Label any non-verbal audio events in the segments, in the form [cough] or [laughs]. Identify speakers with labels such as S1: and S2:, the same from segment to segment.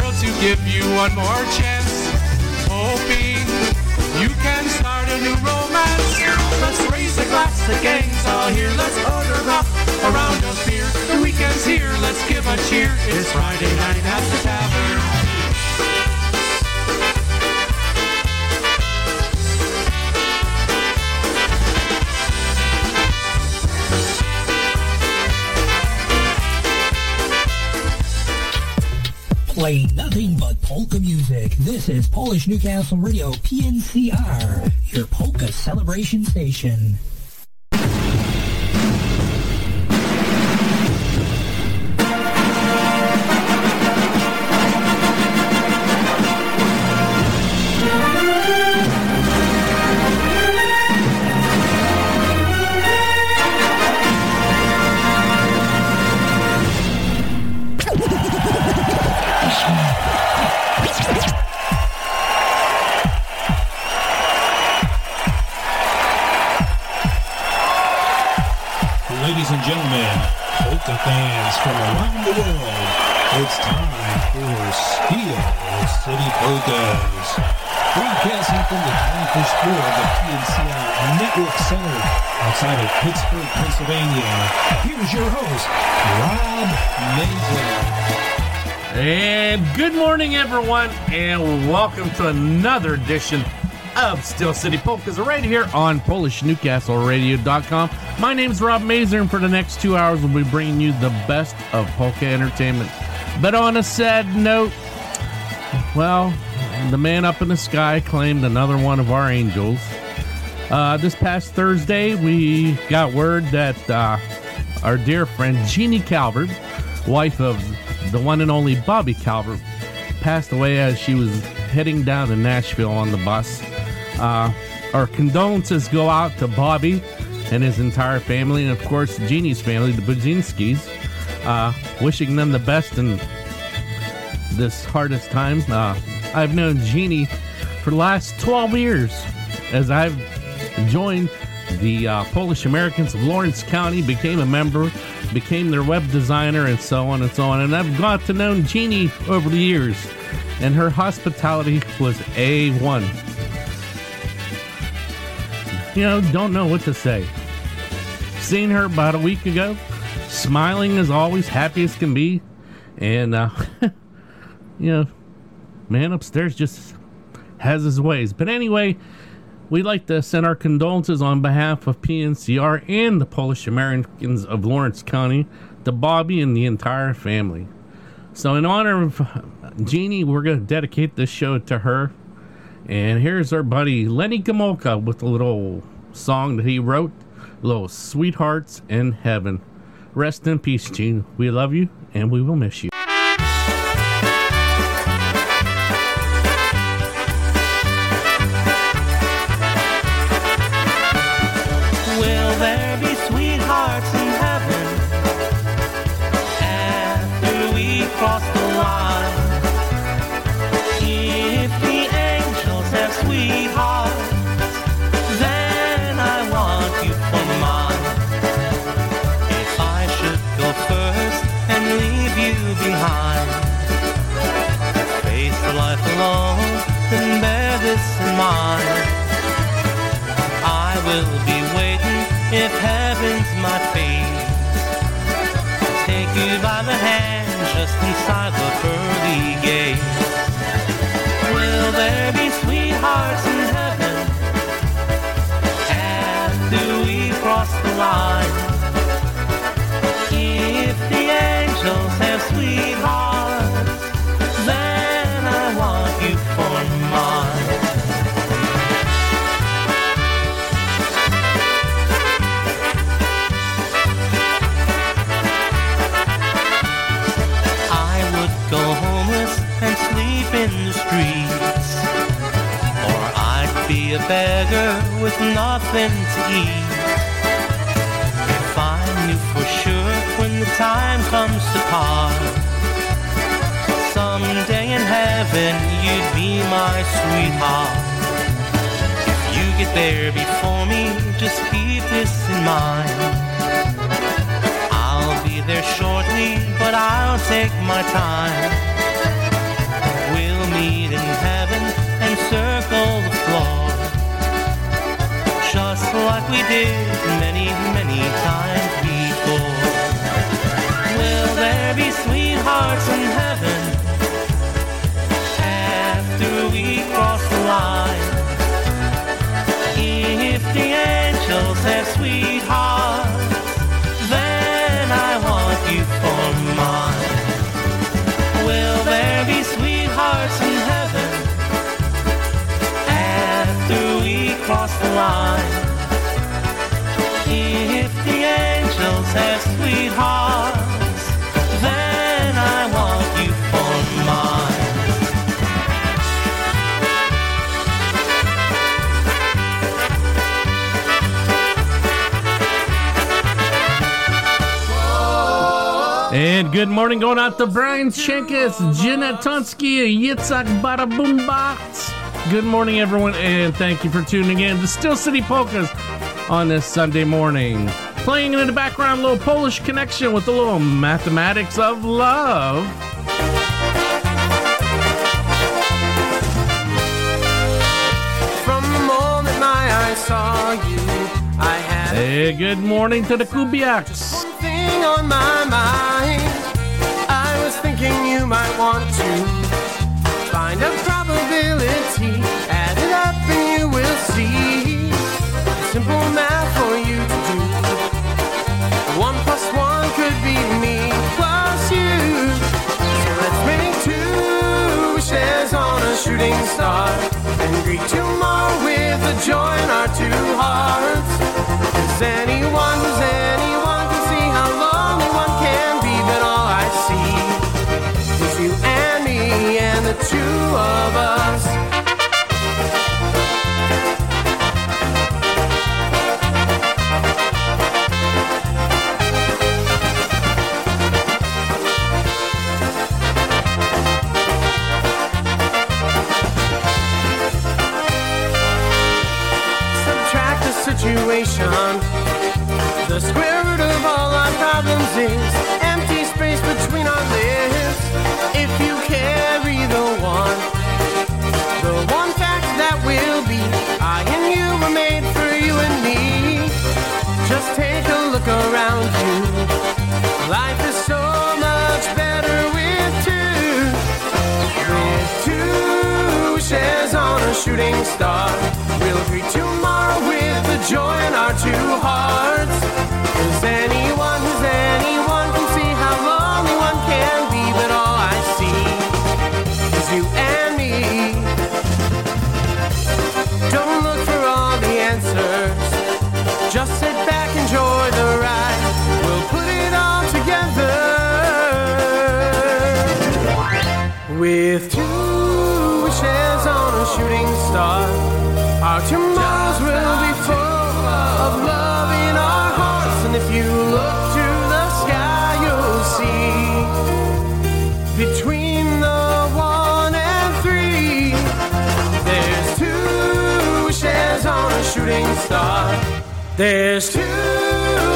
S1: girl to give you one more chance. Hoping you can start a new romance. Let's raise a glass, the gang's all here. Let's order up a round of beer. The weekend's here, let's give a cheer. It's Friday night at the tavern.
S2: Play nothing but polka music. This is Polish Newcastle Radio, PNCR, your polka celebration station.
S3: Everyone, and welcome to another edition of Steel City Polkas right here on PolishNewcastleRadio.com. My name's Rob Mazur, and for the next two hours, we'll be bringing you the best of polka entertainment. But on a sad note, well, the man up in the sky claimed another one of our angels. Uh, this past Thursday, we got word that uh, our dear friend Jeannie Calvert, wife of the one and only Bobby Calvert, passed away as she was heading down to Nashville on the bus. Uh, our condolences go out to Bobby and his entire family, and of course, Jeannie's family, the Budzinskis. Uh, wishing them the best in this hardest time. Uh, I've known Jeannie for the last 12 years as I've joined the uh, Polish Americans of Lawrence County, became a member, became their web designer, and so on and so on. And I've got to know Jeannie over the years, and her hospitality was A1. You know, don't know what to say. Seen her about a week ago, smiling as always, happy as can be, and uh, [laughs] you know, man upstairs just has his ways. But anyway, we'd like to send our condolences on behalf of PNCR and the Polish Americans of Lawrence County to Bobby and the entire family. So, in honor of uh, Jeannie, we're going to dedicate this show to her. And here's our buddy Lenny Gomulka with a little song that he wrote, little Sweethearts in Heaven. Rest in peace, Gene. We love you and we will miss you.
S4: Alone and bear this in mind. I will be waiting if heaven's my fate. Take you by the hand just inside the pearly gate. Will there be sweethearts in heaven after we cross the line? If the angels have sweethearts, a beggar with nothing to eat. If I knew for sure when the time comes to part, someday in heaven you'd be my sweetheart. If you get there before me, just keep this in mind. I'll be there shortly, but I'll take my time. Did many, many times before. Will there be sweethearts in heaven after we cross the line? If the angels have sweethearts, then I want you for mine. Will there be sweethearts in heaven after we cross the line? Have sweethearts, then I want you for mine.
S3: And good morning going out to Brian Schenkus, Jenna Tonsky, Yitzhak Badaboombox. Good morning, everyone, and thank you for tuning in to Steel City Polkas on this Sunday morning. Playing in the background, a little Polish connection with a little mathematics of love.
S5: From the moment my eyes saw you, I had
S3: Hey, good morning to the Kubiaks.
S5: one thing on my mind. I was thinking you might want to find a probability, add it up, and you will see. Simple math could be me plus you. So let's make two wishes on a shooting star and greet tomorrow with a joy in our two hearts. Cause anyone who's anyone can see how lonely one can be, but all I see is you and me and the two of us. The square root of all our problems is There's two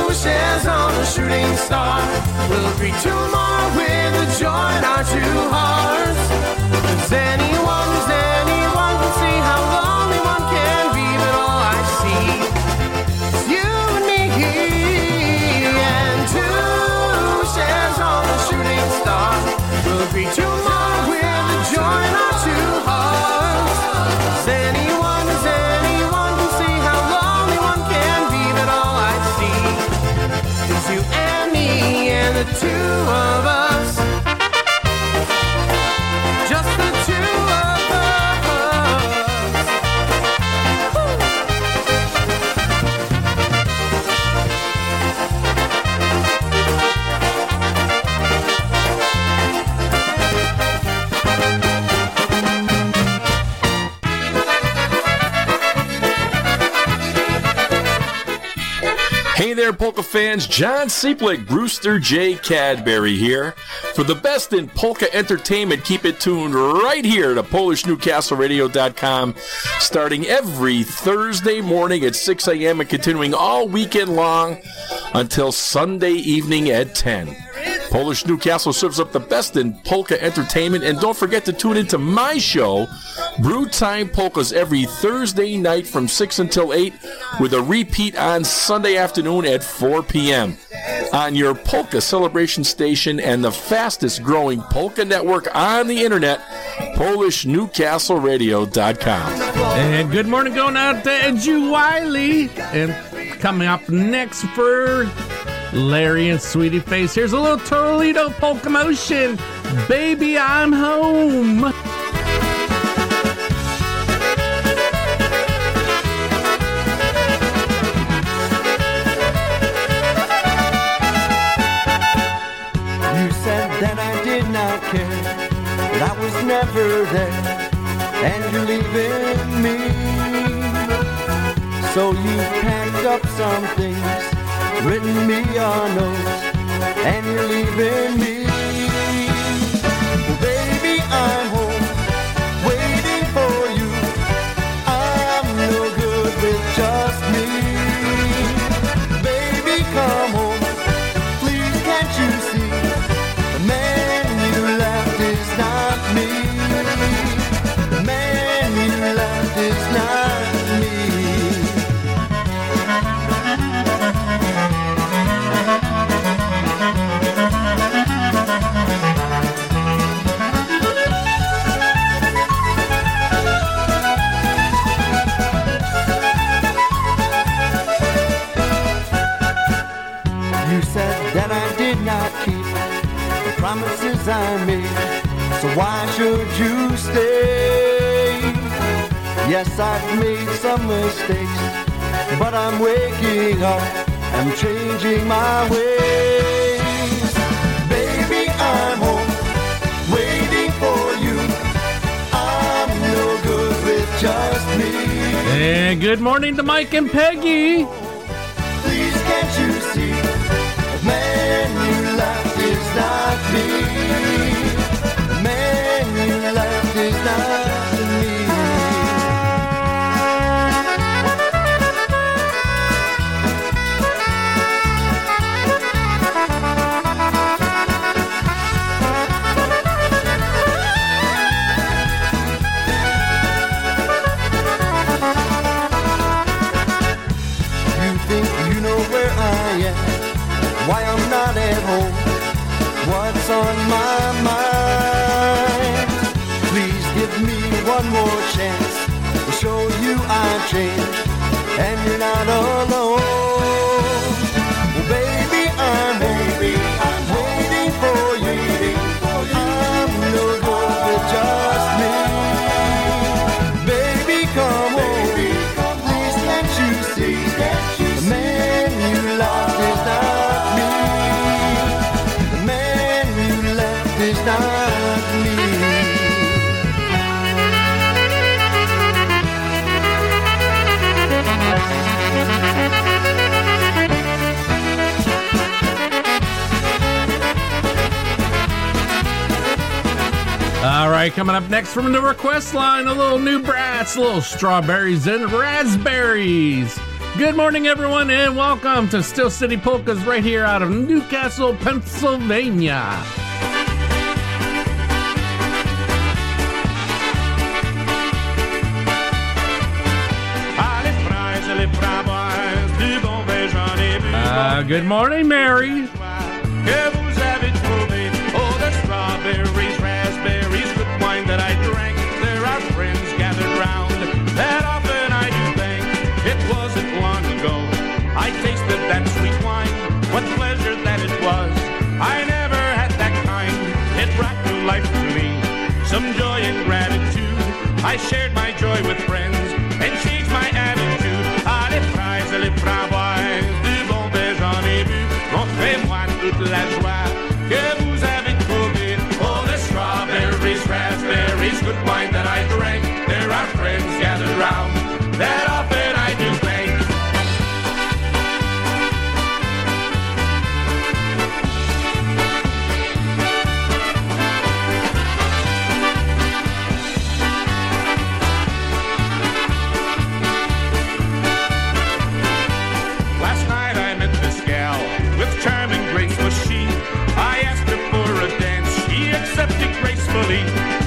S5: wishes on a shooting star. We'll greet tomorrow with a joy in our two hearts.
S6: Fans. John Seeplick, Brewster J. Cadbury here. For the best in polka entertainment, keep it tuned right here to PolishNewcastleRadio.com, starting every Thursday morning at 6 a.m. and continuing all weekend long until Sunday evening at 10. Polish Newcastle serves up the best in polka entertainment, and don't forget to tune into my show, Brew Time Polkas, every Thursday night from 6 until 8, with a repeat on Sunday afternoon at 4 p.m. on your polka celebration station and the fastest growing polka network on the internet, PolishNewcastleRadio.com.
S3: And good morning going out to Edgy Wiley. And coming up next for Larry and Sweetie Face, here's a little Toledo polka motion. Baby, I'm home.
S7: You said that I did not care, that I was never there, and you're leaving me. So you packed up some things, written me a note, and you're leaving me. I've made some mistakes, but I'm waking up. I'm changing my ways. Baby, I'm home, waiting for you. I'm no good with just me.
S3: And good morning to Mike and Peggy.
S7: Please can't you see the man you left is not me? The man you left is not why I'm not at home, what's on my mind. Please give me one more chance to show you I've changed, and you're not alone.
S3: Right, coming up next from the request line, a little new brass, a little strawberries and raspberries. Good morning, everyone, and welcome to Steel City Polkas right here out of Newcastle, Pennsylvania.
S1: Allez, fraises, les framboises, du bon vin, j'en ai bu.
S3: Uh, good morning, Mary.
S1: Life to me. Some joy and gratitude. I shared my joy with friends gracefully.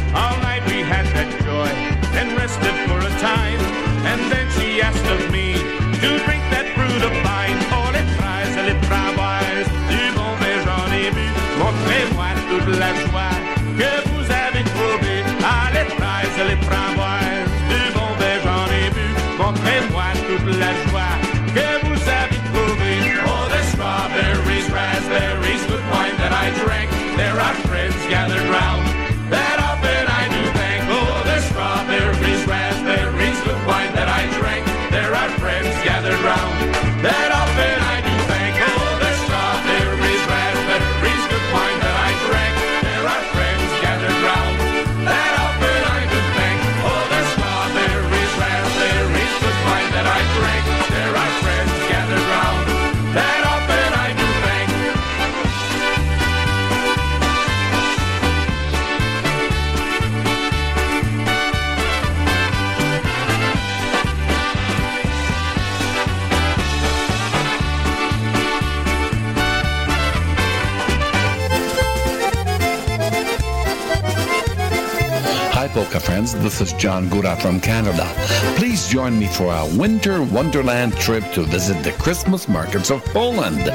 S1: Friends.
S8: This is John Gora from Canada. Please join me for a winter wonderland trip to visit the Christmas markets of Poland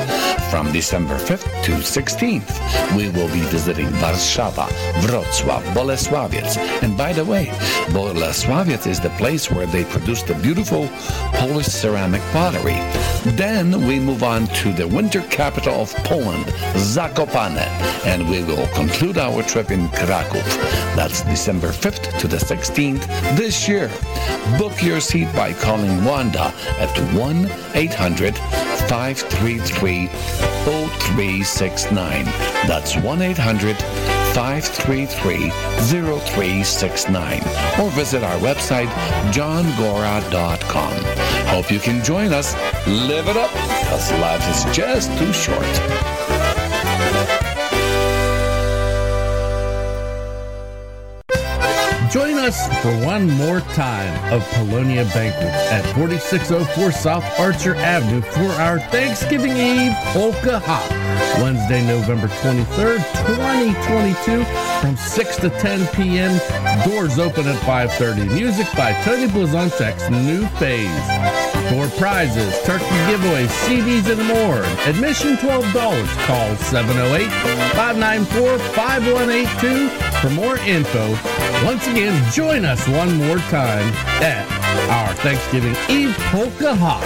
S8: from December 5th to 16th. We will be visiting Warszawa, Wrocław, Bolesławiec. And by the way, Bolesławiec is the place where they produce the beautiful Polish ceramic pottery. Then we move on to the winter capital of Poland, Zakopane, and we will conclude our trip in Kraków. That's December 5th to the 16th this year. Book your seat by calling Wanda at 1 800 533 0369. That's 1 800 533 0369. Or visit our website, johngora.com. Hope you can join us. Live it up, because life is just too short.
S3: Us for one more time of Polonia Banquet at 4604 South Archer Avenue for our Thanksgiving Eve Polka Hop. Wednesday, November 23rd, 2022 from 6 to 10 p.m. Doors open at 5.30. Music by Tony Blazonczyk's New Phase. For prizes, turkey giveaways, CDs, and more. Admission $12. Call 708-594-5182 for more info. Once again, join us one more time at our Thanksgiving Eve Polka Hop.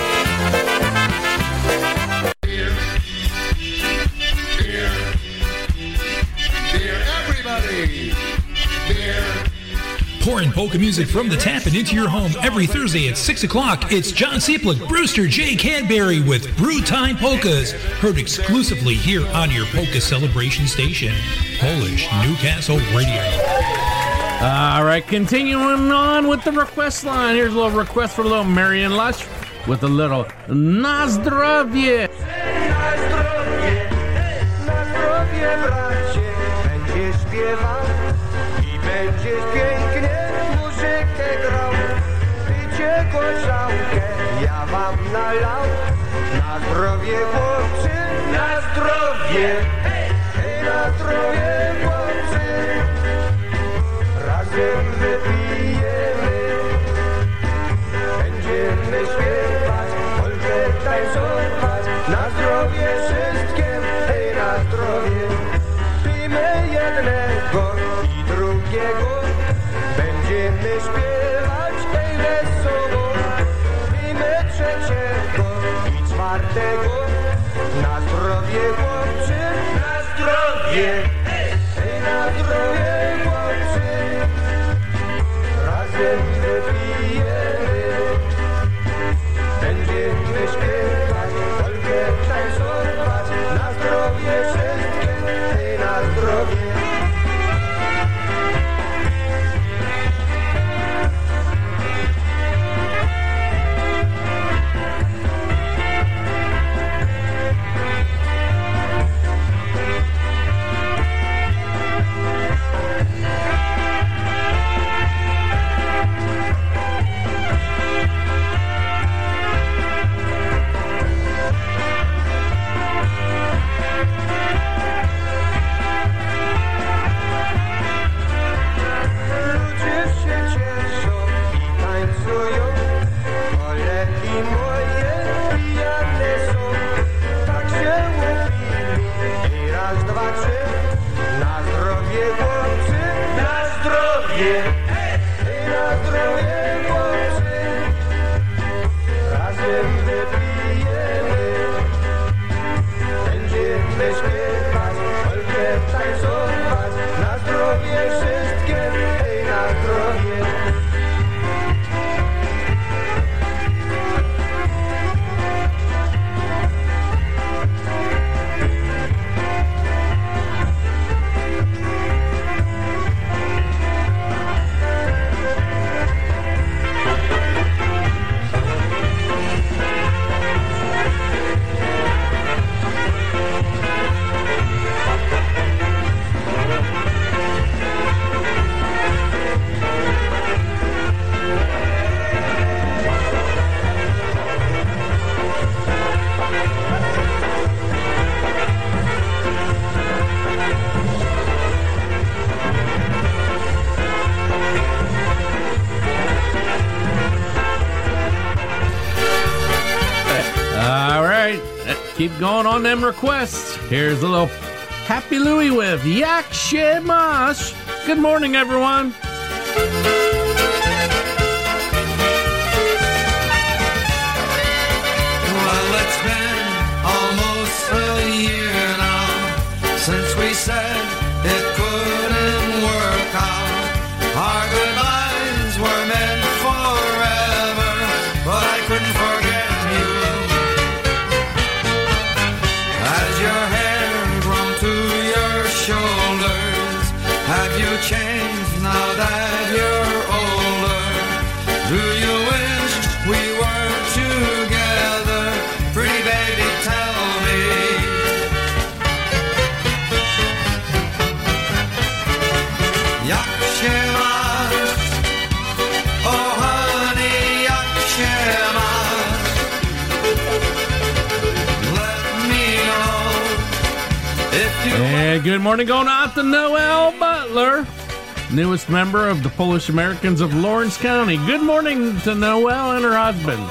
S9: Pouring polka music from the tap and into your home every Thursday at 6 o'clock. It's John Seplick, Brewster J. Cadbury with Brew Time Polkas. Heard exclusively here on your polka celebration station, Polish Newcastle Radio.
S3: All right, continuing on with the request line. Here's a little request for a little Marion Lush with a little Nazdrowie.
S7: Na zdrowie, na zdrowie bracie, będziesz śpiewał i będziesz pięknie muzykę grał. Picie koszałkę, ja wam nalał, na zdrowie chłopcy, na zdrowie, hej, na zdrowie chłopcy. Na zdrowie chłopcy, na zdrowie.
S3: Yeah. request. Here's a little Happy Louie with Yak Shemash. Good morning, everyone. Good morning going out to Noel Butler, newest member of the Polish Americans of Lawrence County. Good morning to Noel and her husband.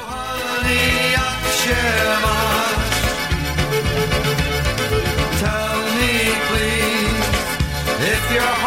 S10: Tell me, please, if you're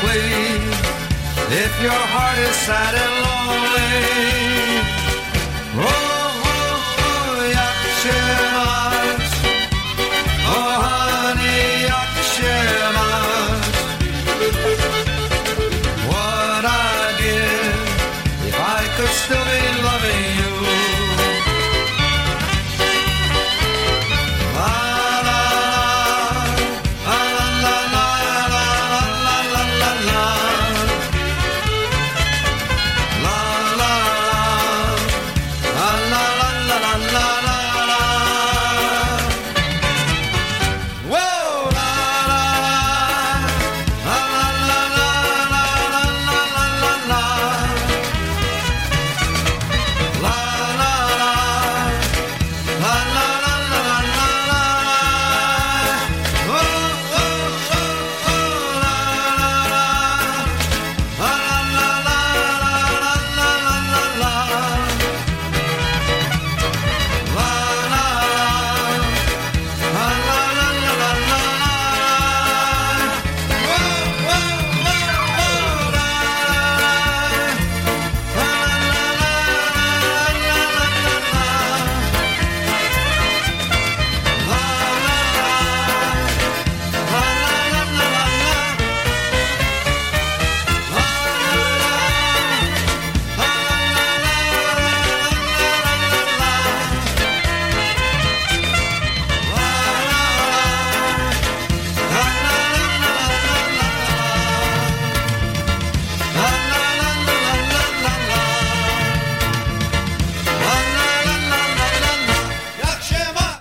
S10: please. If your heart is sad and lonely, oh,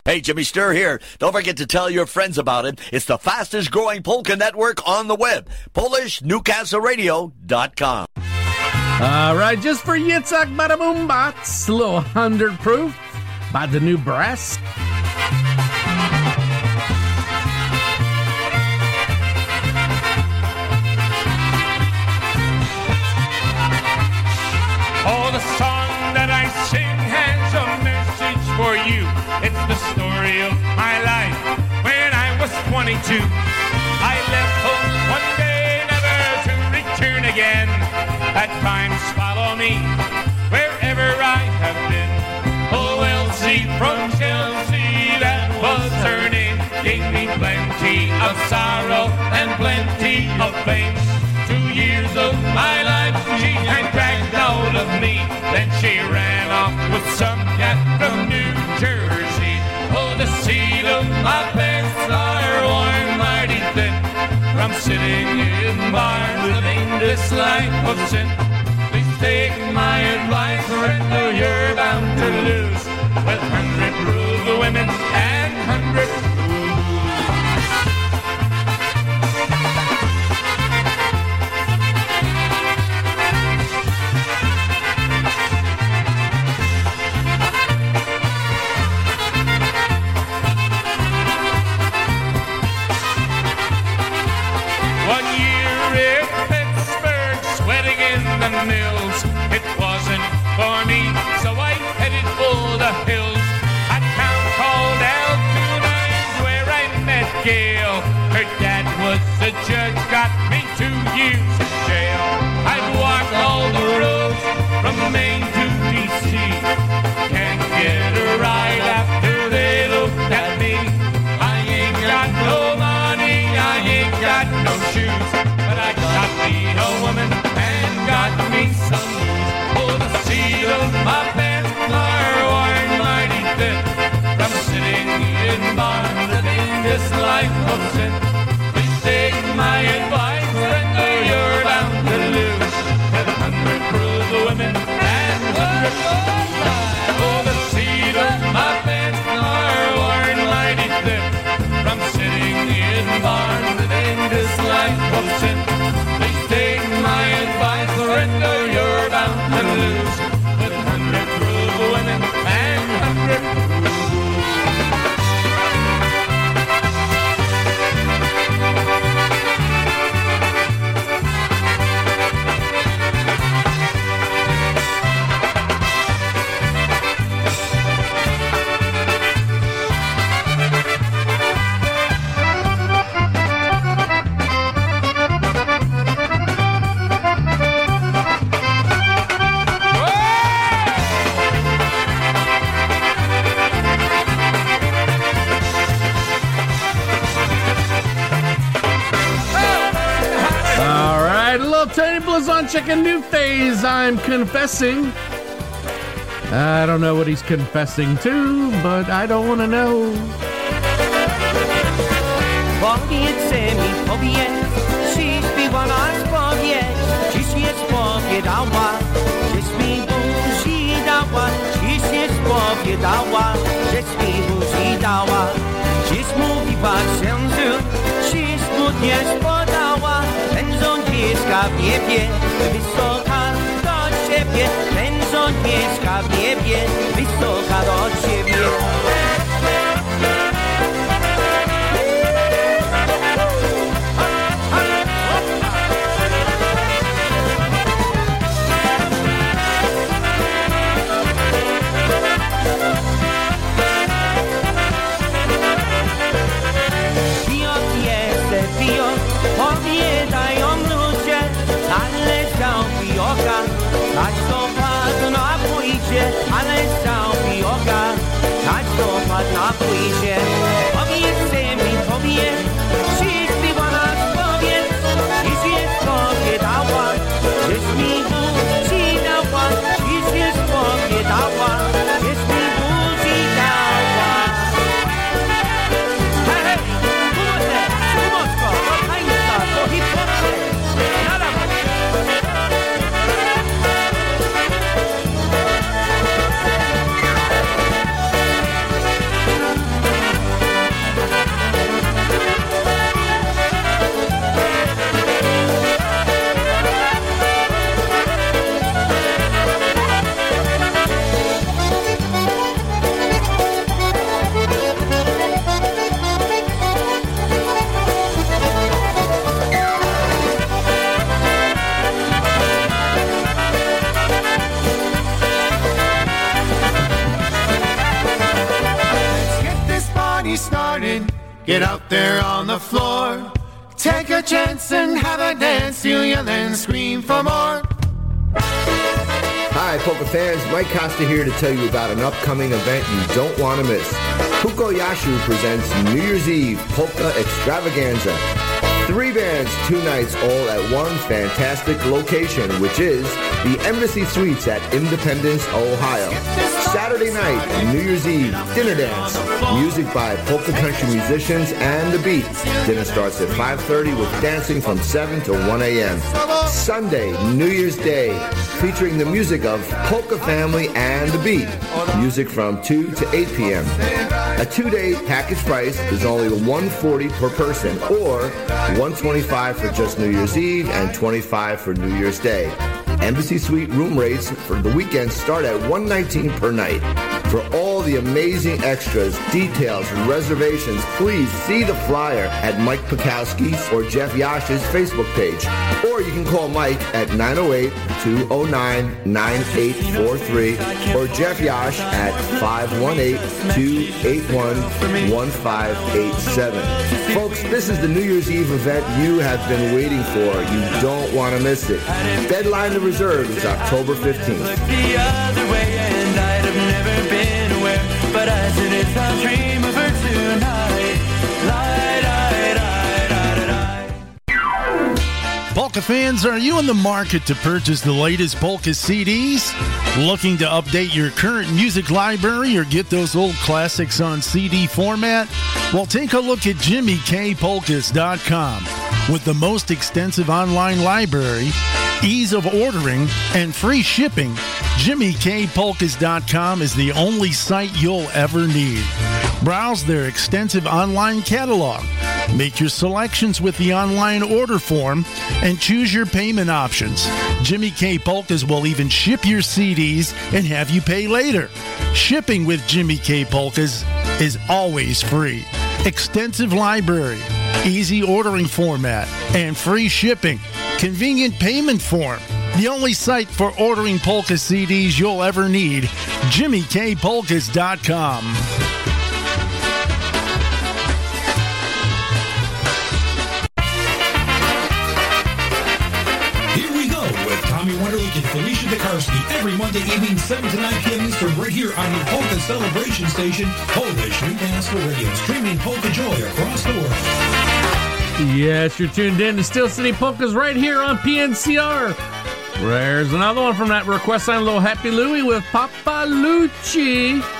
S11: Hey, Jimmy Sturr here. Don't forget to tell your friends about it. It's the fastest growing polka network on the web. PolishNewcastleRadio.com.
S3: All right, just for Yitzhak Badaboom Bots, little 100 proof by the new brass.
S1: 22. I left home one day never to return again. At times follow me wherever I have been. Oh, Elsie from Chelsea, that was her name, gave me plenty of sorrow and plenty of fame. Two years of my life she had dragged out of me. Then she ran off with some cat from New Jersey. Oh, the seat of my pants from sitting in bars living this life of sin. Please take my advice, friend, you're bound to lose with hundred proof women got me years in jail. I've walk all the roads from Maine to D.C. Can't get a ride after they look at me. I ain't got no money, I ain't got no shoes, but I got me a woman and got me some news. Oh, the seat of my pants are worn mighty thin from sitting in bars living this life of sin. My advice, friend, or you're bound to lose. With a hundred cruise women and hundred
S3: Blazonczyk, a new phase. I'm confessing. I don't know what he's confessing to, but I don't want to know.
S12: Powiedzcie mi, powiedz, śpiwa nas powiedz, dziś nie spowiadała, dziś mi buzi dała, dziś nie spowiadała, w niebie, wysoka do ciebie, ten żołnierska w niebie, wysoka do ciebie.
S13: Get out there on the floor. Take a chance and have a dance. You yell and scream for more.
S14: Hi, polka fans. Mike Costa here to tell you about an upcoming event you don't want to miss. Puko Yashu presents New Year's Eve Polka Extravaganza. Three bands, two nights, all at one fantastic location, which is the Embassy Suites at Independence, Ohio. Saturday night, New Year's Eve, dinner dance. Music by polka country musicians and the beat. Dinner starts at 5.30 with dancing from 7 to 1 a.m. Sunday, New Year's Day, featuring the music of Polka Family and the beat. Music from 2 to 8 p.m. A two-day package price is only 140 per person or 125 for just New Year's Eve and 25 for New Year's Day. Embassy Suite room rates for the weekend start at 119 per night. For all the amazing extras, details, and reservations, please see the flyer at Mike Pikowski's or Jeff Yash's Facebook page. Or you can call Mike at 908-209-9843 or Jeff Yash at 518-281-1587. Folks, this is the New Year's Eve event you have been waiting for. You don't want to miss it. Deadline to reserve is October 15th.
S4: But I said it's a dream of her tonight.
S15: Polka fans, are you in the market to purchase the latest polka CDs? Looking to update your current music library or get those old classics on CD format? Well, take a look at JimmyKPolkas.com. With the most extensive online library, ease of ordering, and free shipping, JimmyKPolkas.com is the only site you'll ever need. Browse their extensive online catalog. Make your selections with the online order form and choose your payment options. Jimmy K Polkas will even ship your CDs and have you pay later. Shipping with Jimmy K Polkas is always free. Extensive library, easy ordering format, and free shipping. Convenient payment form. The only site for ordering polka CDs you'll ever need, JimmyKPolkas.com.
S9: Here we go with Tommy Wonderlick and Felicia DeKarski every Monday evening, 7 to 9 p.m. Eastern, right here on the Polka Celebration Station, Polish Newcastle Radio, streaming Polka Joy across the world.
S3: Yes, you're tuned in to Steel City Polkas right here on PNCR. There's another one from that request line, little Happy Louie with Papa Lucci.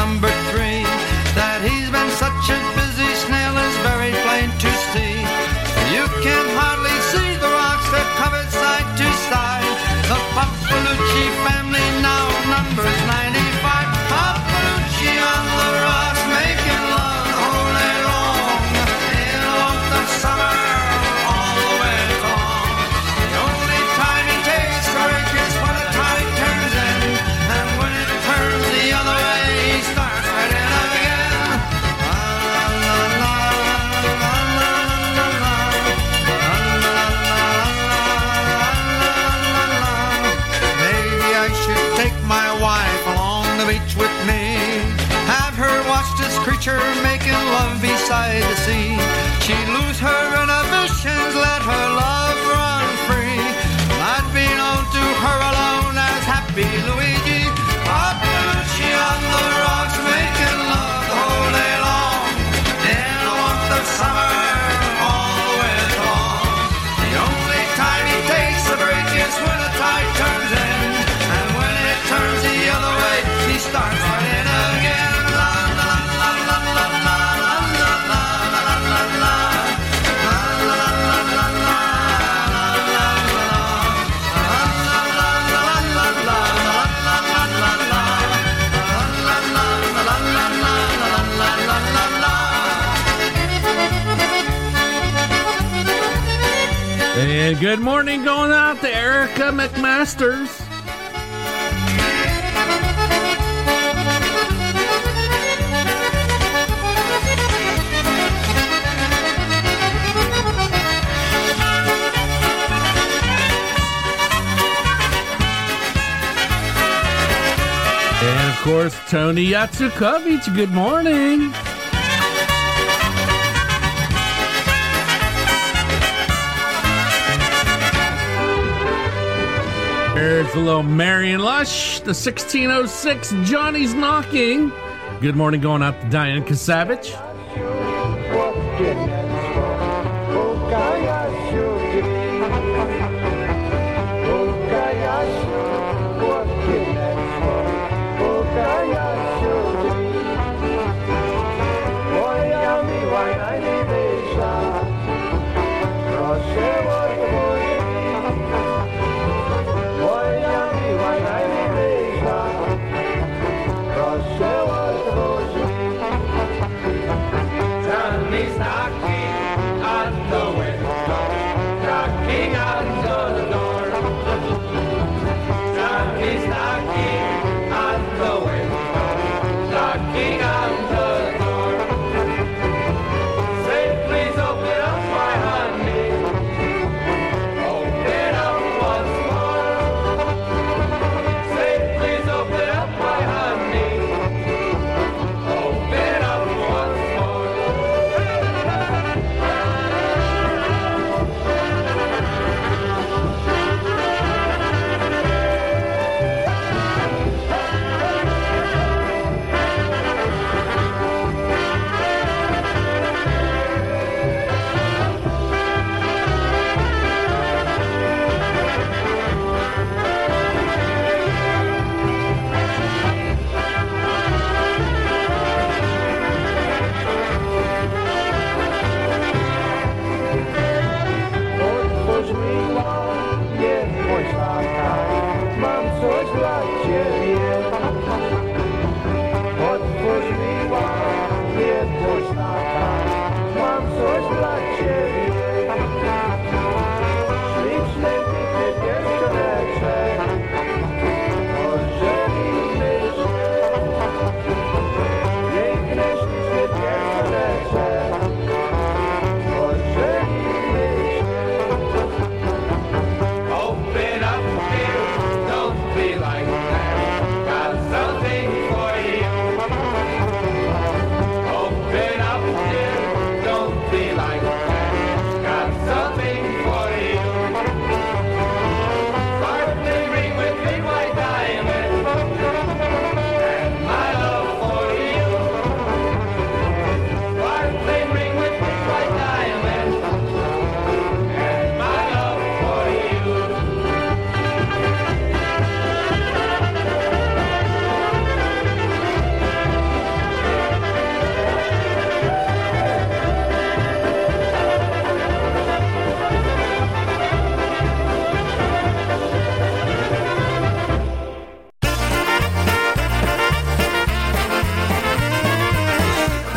S10: Number three. That he's been such a busy snail is very plain to see. You can hardly see the rocks they've covered side to side. The Papalucci family Side the sea.
S1: Good morning going out to Erica McMasters. And of course, Tony Yatsukovich. Good morning. There's a little Marion Lush, the 1606 Johnny's Knocking. Good morning going out to Diane Kasavich.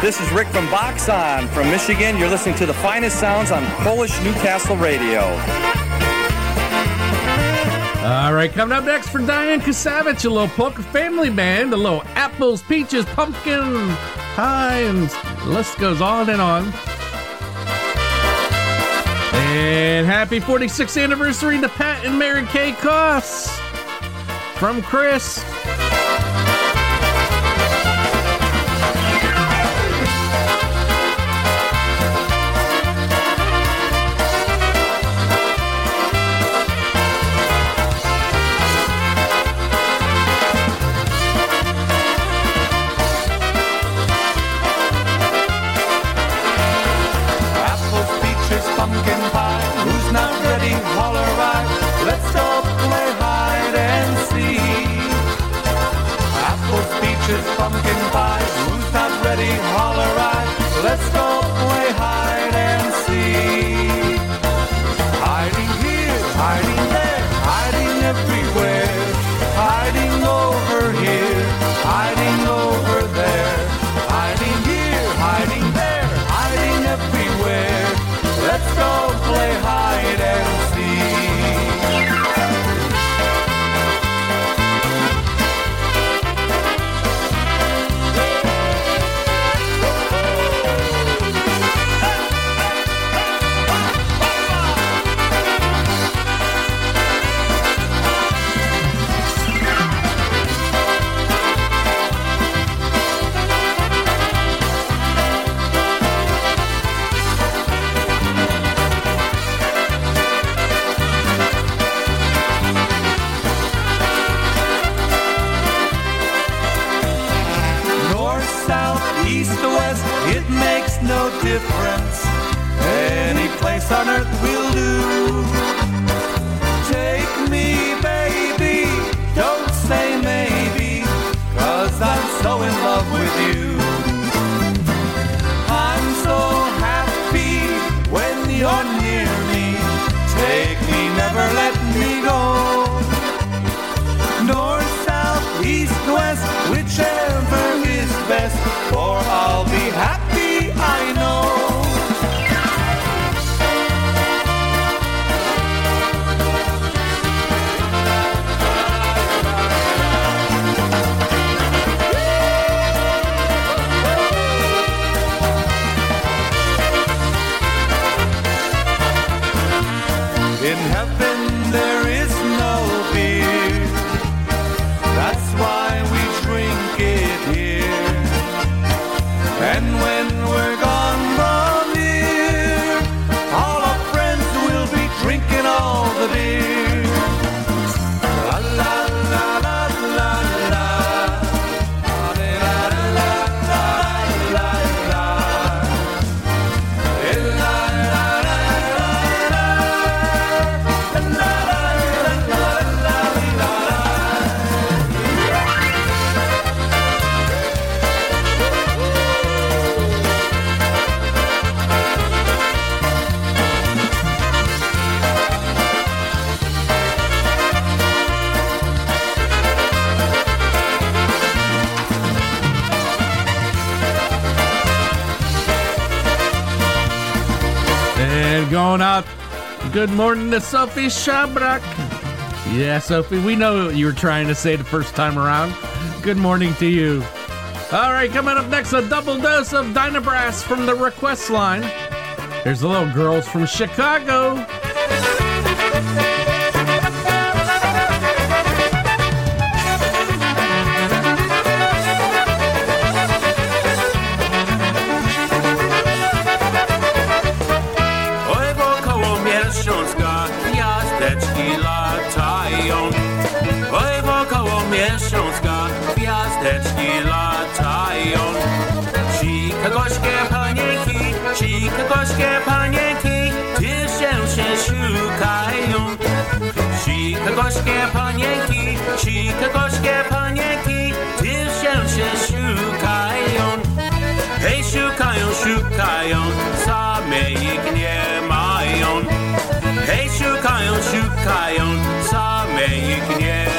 S16: This is Rick from Box On from Michigan. You're listening to the finest sounds on Polish Newcastle Radio.
S1: All right, coming up next for Diane Kasavich, a little polka family band, a little apples, peaches, pumpkin pie, the list goes on and on. And happy 46th anniversary to Pat and Mary Kay Koss from Chris. 밤 good morning to Sophie Shabrak. Yeah, Sophie, we know what you were trying to say the first time around. Good morning to you. All right, coming up next, a double dose of Dynabrass from the request line. Here's the little girls from Chicago.
S17: se szukają Hej, szukają, szukają, samej nie mają Hej, szukają, szukają, samej nie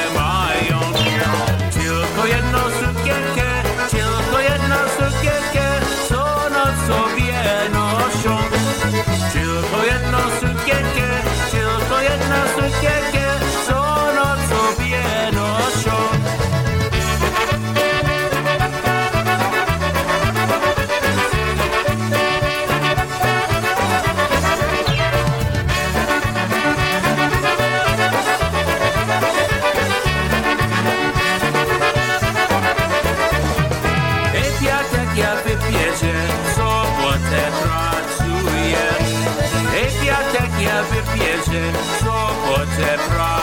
S18: Zebra.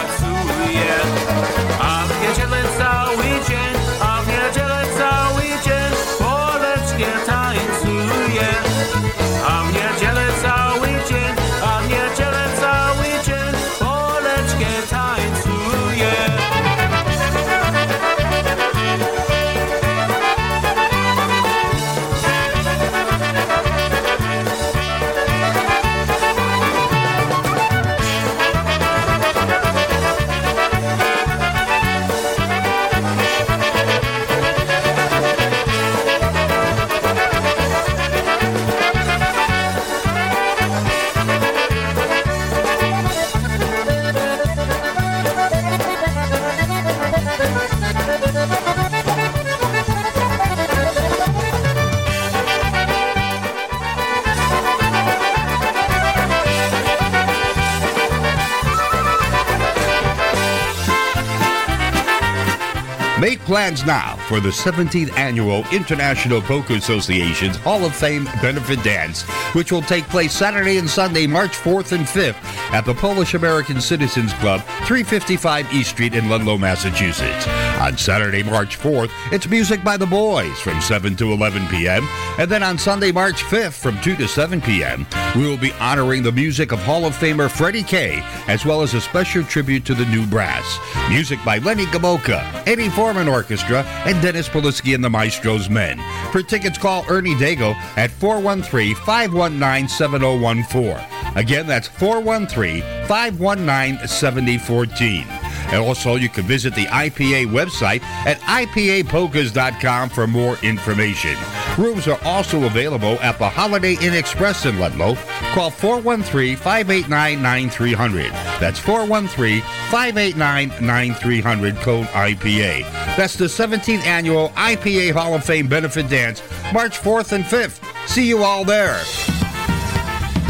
S18: Plans now for the 17th Annual International Polka Association's Hall of Fame Benefit Dance, which will take place Saturday and Sunday, March 4th and 5th at the Polish American Citizens Club, 355 East Street in Ludlow, Massachusetts. On Saturday, March 4th, it's music by the boys from 7 to 11 p.m. And then on Sunday, March 5th from 2 to 7 p.m., we will be honoring the music of Hall of Famer Freddie K, as well as a special tribute to the new brass. Music by Lenny Gomulka, Eddie Forman Orchestra, and Dennis Polisky and the Maestro's Men. For tickets, call Ernie Dago at 413 519 7014. Again, that's 413 519 7014. And also, you can visit the IPA website at IPAPolkas.com for more information. Rooms are also available at the Holiday Inn Express in Ludlow. Call 413 589 9300. That's 413 589 9300, code IPA. That's the 17th annual IPA Hall of Fame benefit dance, March 4th and 5th. See you all there.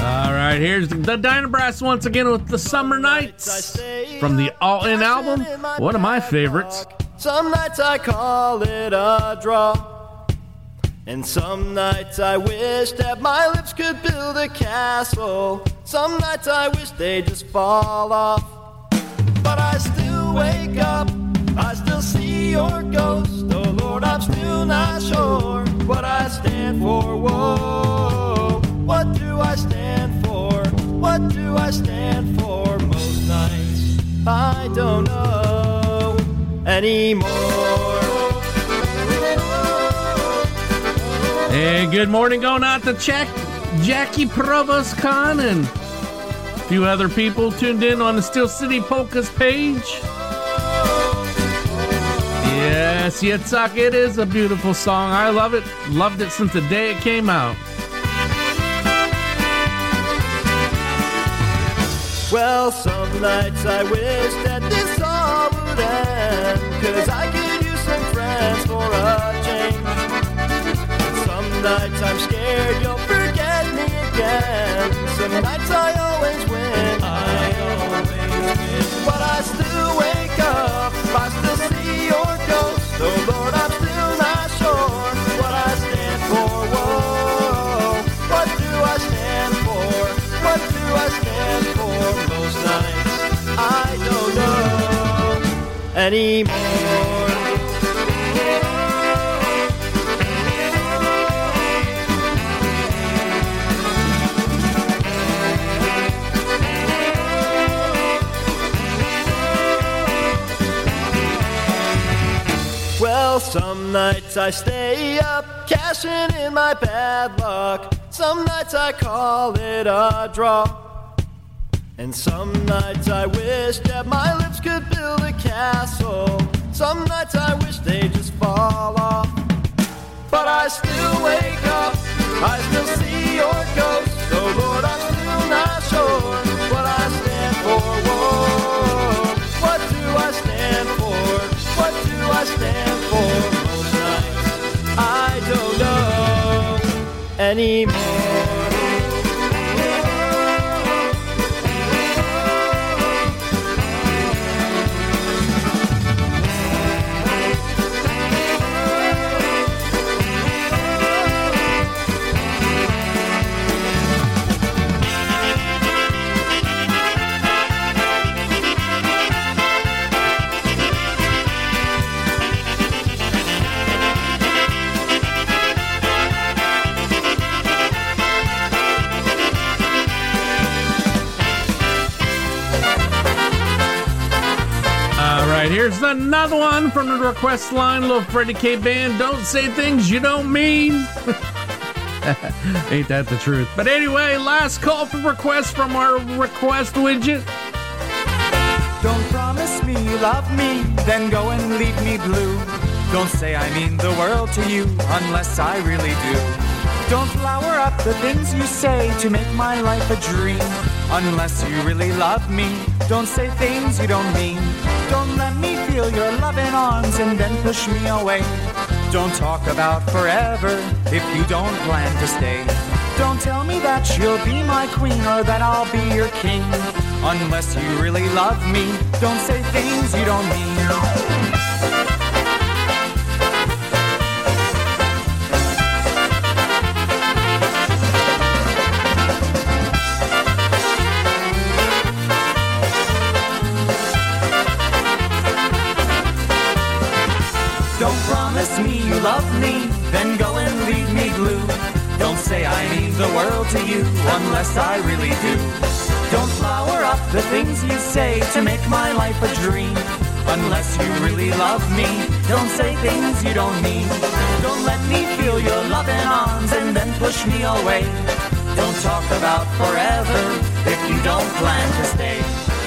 S3: All right, here's the Dynabrass once again with the Some Nights from the All In album. One of my favorites.
S19: Some nights I call it a draw. And some nights I wish that my lips could build a castle. Some nights I wish they just fall off. But I still wake up, I still see your ghost. Oh Lord, I'm still not sure what I stand for. Whoa, what do I stand for? What do I stand for? Most nights I don't know anymore.
S3: And good morning going out to check Jackie Provost Khan and a few other people tuned in on the Steel City Polkas page. Yes, Yitzhak, it is a beautiful song. I love it. Loved it since the day it came out.
S19: Well, some nights I wish that this all would end. Cause I could use some friends for a change. Some nights I'm scared you'll forget me again. Some nights I always win. I always win. But I still wake up. I still see your ghost. Oh Lord, I'm still not sure what I stand for. Whoa, what do I stand for? What do I stand for? Most nights I don't know anymore. Some nights I stay up, cashing in my bad luck. Some nights I call it a draw. And some nights I wish that my lips could build a castle. Some nights I wish they just fall off. But I still wake up, I still see your ghost. Oh Lord, I'm still not sure what I stand for. Whoa, what do I stand for? What do I stand for? I don't know anymore.
S3: Another one from the request line. Little Freddie K Band. Don't say things you don't mean. [laughs] Ain't that the truth? But anyway, last call for requests from our request widget.
S20: Don't promise me you love me, then go and leave me blue. Don't say I mean the world to you unless I really do. Don't flower up the things you say to make my life a dream. Unless you really love me, don't say things you don't mean. Don't let me feel your loving arms and then push me away. Don't talk about forever if you don't plan to stay. Don't tell me that you'll be my queen or that I'll be your king. Unless you really love me, don't say things you don't mean. Blue. Don't say I mean the world to you unless I really do. Don't flower up the things you say to make my life a dream. Unless you really love me, don't say things you don't mean. Don't let me feel your loving arms and then push me away. Don't talk about forever if you don't plan to stay.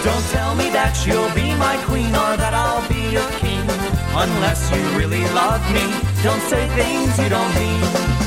S20: Don't tell me that you'll be my queen or that I'll be your king. Unless you really love me, don't say things you don't mean.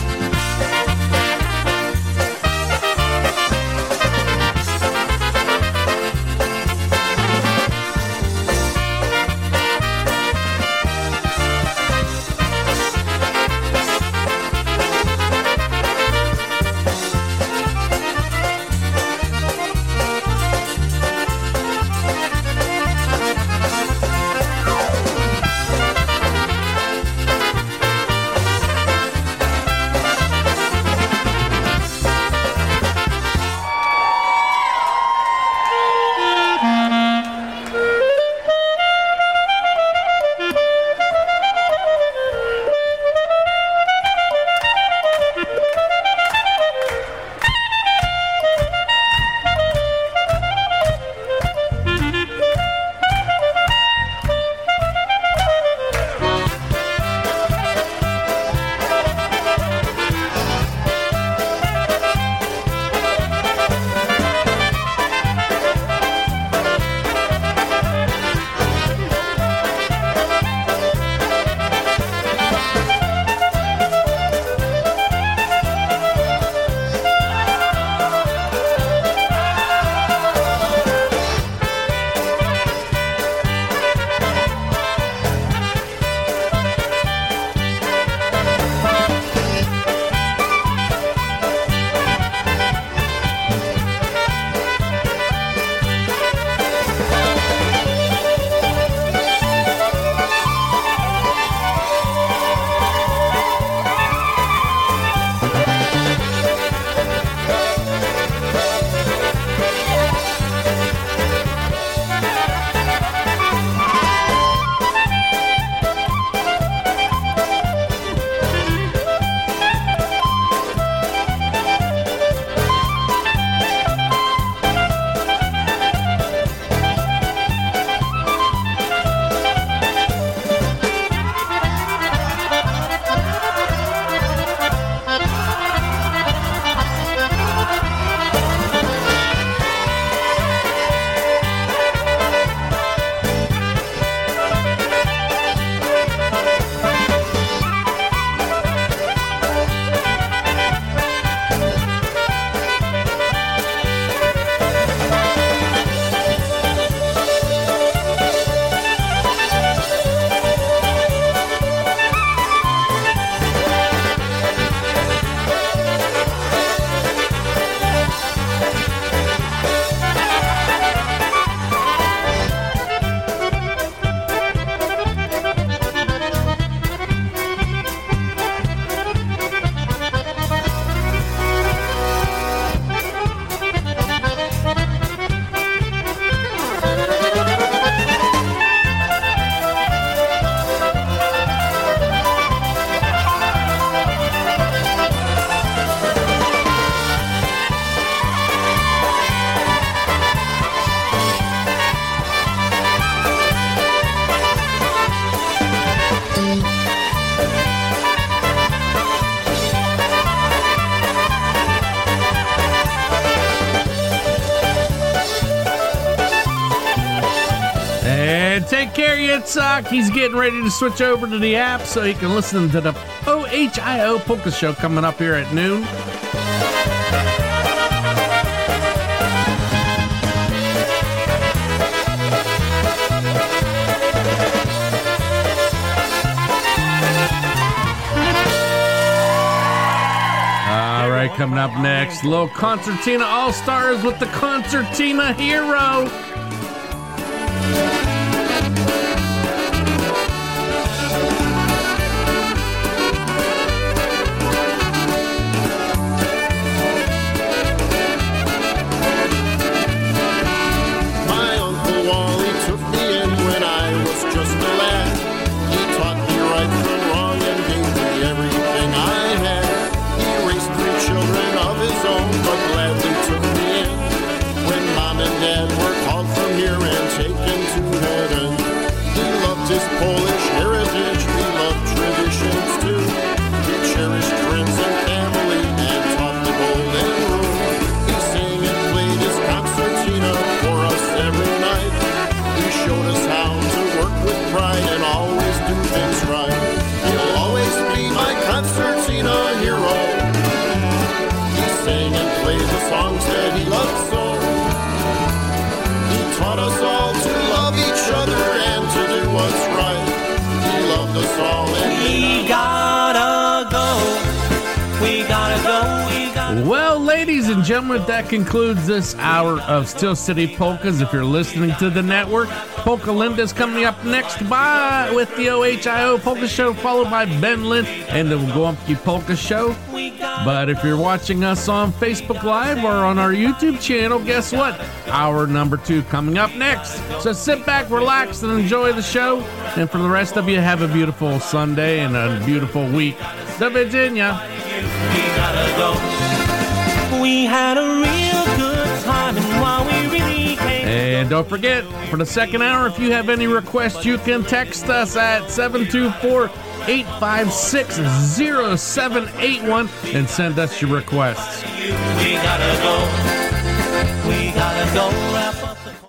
S3: He's getting ready to switch over to the app so he can listen to the OHIO Polka Show coming up here at noon. All right, coming up next, little Concertina All Stars with the Concertina Hero. Concludes this hour of Steel City Polkas. If you're listening to the network, Polka Linda's coming up next by with the OHIO Polka Show, followed by Ben Lynn and the Gołąbki Polka Show. But if you're watching us on Facebook Live or on our YouTube channel, guess what? Hour number two coming up next. So sit back, relax, and enjoy the show. And for the rest of you, have a beautiful Sunday and a beautiful week. The Virginia.
S12: We had a
S3: And don't forget, for the second hour, if you have any requests, you can text us at 724 856 0781 and send us your requests.
S12: We gotta go. We gotta go.